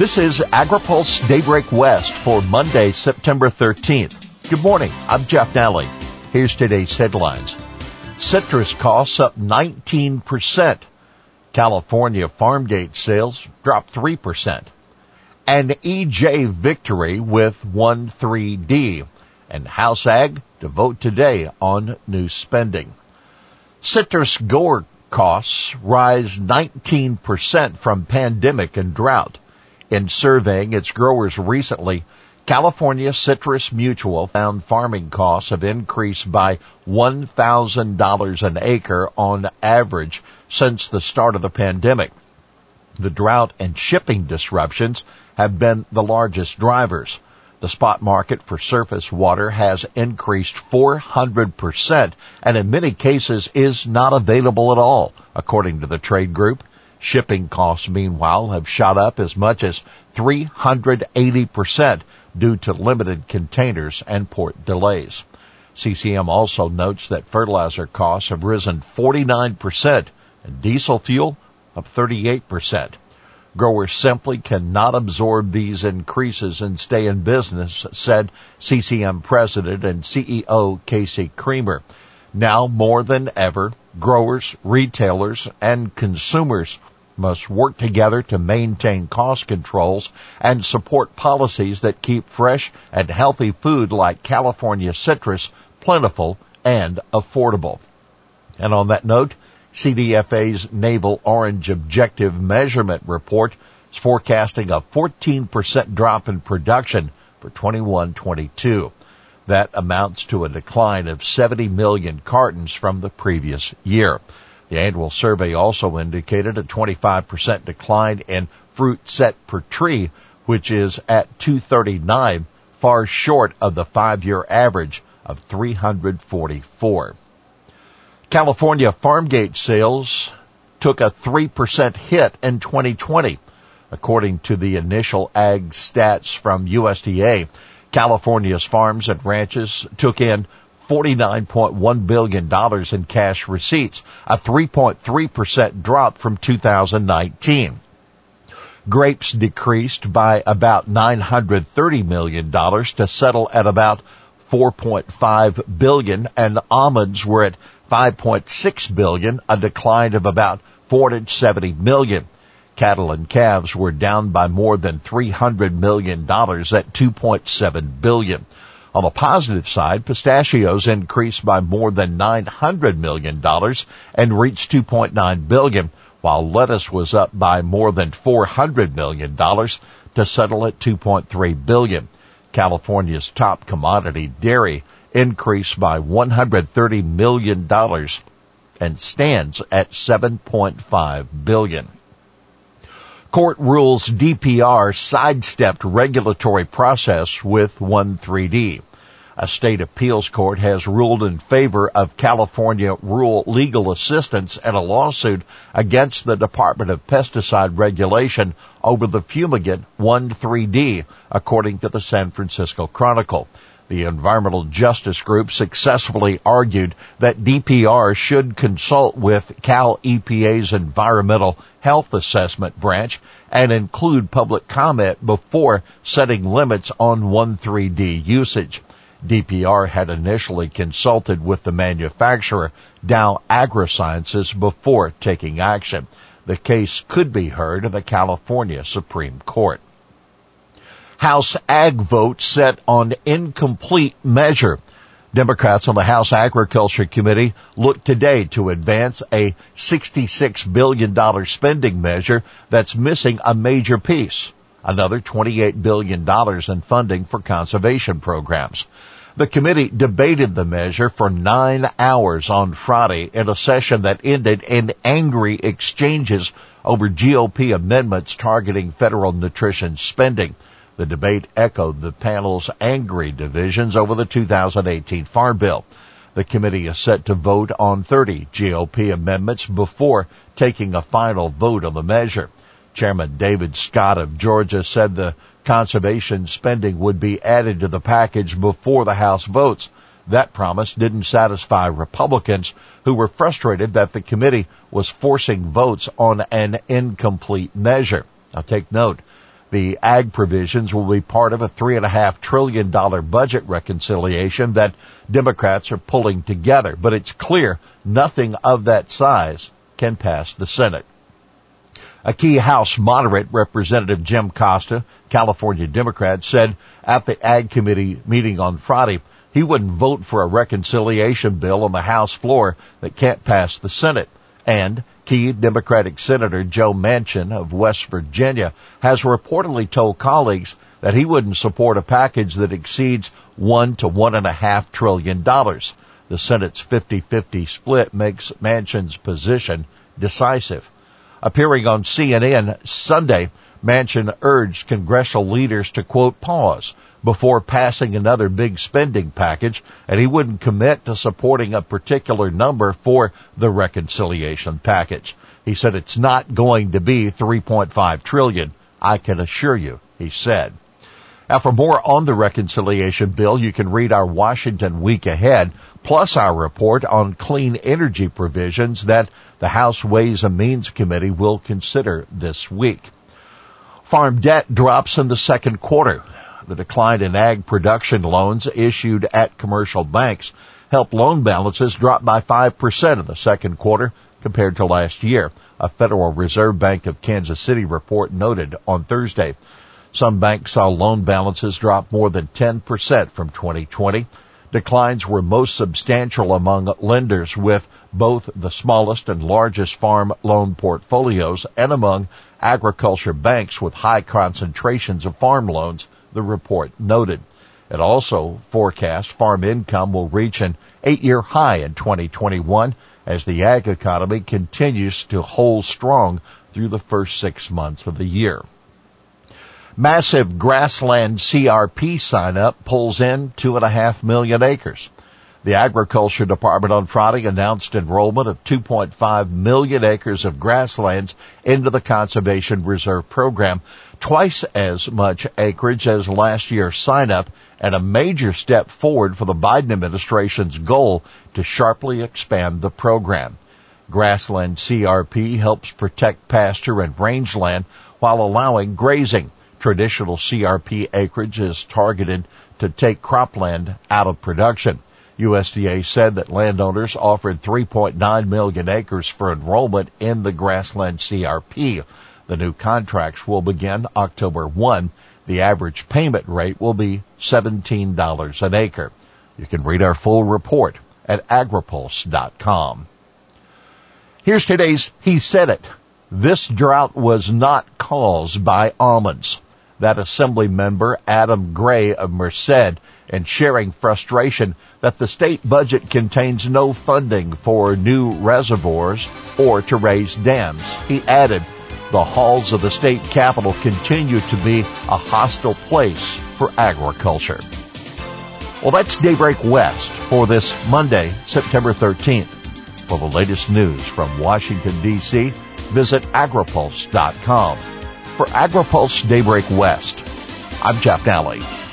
This is AgriPulse Daybreak West for Monday, September 13th. Good morning. I'm Jeff Nalley. Here's today's headlines. Citrus costs up 19%. California farm gate sales dropped 3%. And EJ victory with 1-3D. And House Ag to vote today on new spending. Citrus grower costs rise 19% from pandemic and drought. In surveying its growers recently, California Citrus Mutual found farming costs have increased by $1,000 an acre on average since the start of the pandemic. The drought and shipping disruptions have been the largest drivers. The spot market for surface water has increased 400% and in many cases is not available at all, according to the trade group. Shipping costs, meanwhile, have shot up as much as 380% due to limited containers and port delays. CCM also notes that fertilizer costs have risen 49% and diesel fuel up 38%. Growers simply cannot absorb these increases and stay in business, said CCM President and CEO Casey Creamer. Now more than ever, growers, retailers, and consumers must work together to maintain cost controls and support policies that keep fresh and healthy food like California citrus plentiful and affordable. And on that note, CDFA's Navel Orange Objective Measurement Report is forecasting a 14% drop in production for 21-22. That amounts to a decline of 70 million cartons from the previous year. The annual survey also indicated a 25% decline in fruit set per tree, which is at 239, far short of the five-year average of 344. California farm gate sales took a 3% hit in 2020. According to the initial ag stats from USDA, California's farms and ranches took in $49.1 billion in cash receipts, a 3.3% drop from 2019. Grapes decreased by about $930 million to settle at about 4.5 billion and almonds were at 5.6 billion, a decline of about 470 million. Cattle and calves were down by more than 300 million dollars at 2.7 billion. On the positive side, pistachios increased by more than 900 million dollars and reached 2.9 billion, while lettuce was up by more than 400 million dollars to settle at 2.3 billion. California's top commodity, dairy, increased by $130 million and stands at 7.5 billion. Court rules DPR sidestepped regulatory process with 1,3-D. A state appeals court has ruled in favor of California rural legal assistance in a lawsuit against the Department of Pesticide Regulation over the fumigant 1,3-D, according to the San Francisco Chronicle. The environmental justice group successfully argued that DPR should consult with Cal EPA's environmental health assessment branch and include public comment before setting limits on 1,3-D usage. DPR had initially consulted with the manufacturer Dow AgroSciences before taking action. The case could be heard in the California Supreme Court. House Ag vote set on incomplete measure. Democrats on the House Agriculture Committee look today to advance a $66 billion spending measure that's missing a major piece. Another $28 billion in funding for conservation programs. The committee debated the measure for nine hours on Friday in a session that ended in angry exchanges over GOP amendments targeting federal nutrition spending. The debate echoed the panel's angry divisions over the 2018 Farm Bill. The committee is set to vote on 30 GOP amendments before taking a final vote on the measure. Chairman David Scott of Georgia said the conservation spending would be added to the package before the House votes. That promise didn't satisfy Republicans who were frustrated that the committee was forcing votes on an incomplete measure. Now take note, The ag provisions will be part of a three and a half trillion dollar budget reconciliation that Democrats are pulling together, but it's clear nothing of that size can pass the Senate. A key House moderate, Representative Jim Costa, California Democrat, said at the Ag Committee meeting on Friday he wouldn't vote for a reconciliation bill on the House floor that can't pass the Senate. And key Democratic Senator Joe Manchin of West Virginia has reportedly told colleagues that he wouldn't support a package that exceeds one to one and a half trillion dollars. The Senate's 50-50 split makes Manchin's position decisive. Appearing on CNN Sunday, Manchin urged congressional leaders to quote pause before passing another big spending package and he wouldn't commit to supporting a particular number for the reconciliation package. He said it's not going to be 3.5 trillion. I can assure you, he said. Now for more on the reconciliation bill, you can read our Washington week ahead, plus our report on clean energy provisions that the House Ways and Means Committee will consider this week. Farm debt drops in the second quarter. The decline in ag production loans issued at commercial banks helped loan balances drop by 5% in the second quarter compared to last year, a Federal Reserve Bank of Kansas City report noted on Thursday. Some banks saw loan balances drop more than 10% from 2020. Declines were most substantial among lenders with both the smallest and largest farm loan portfolios and among agriculture banks with high concentrations of farm loans the report noted. It also forecasts farm income will reach an eight-year high in 2021 as the ag economy continues to hold strong through the first six months of the year. Massive grassland CRP sign up pulls in two and a half million acres. The Agriculture Department on Friday announced enrollment of 2.5 million acres of grasslands into the Conservation Reserve Program, twice as much acreage as last year's sign up and a major step forward for the Biden administration's goal to sharply expand the program. Grassland CRP helps protect pasture and rangeland while allowing grazing. Traditional CRP acreage is targeted to take cropland out of production. USDA said that landowners offered 3.9 million acres for enrollment in the grassland CRP. The new contracts will begin October 1. The average payment rate will be $17 an acre. You can read our full report at agripulse.com. Here's today's He Said It. This drought was not caused by almonds. That assembly member Adam Gray of Merced and sharing frustration that the state budget contains no funding for new reservoirs or to raise dams. He added, the halls of the state capitol continue to be a hostile place for agriculture. Well, that's Daybreak West for this Monday, September 13th. For the latest news from Washington, D.C., visit agripulse.com. For AgriPulse Daybreak West, I'm Jeff Nalley.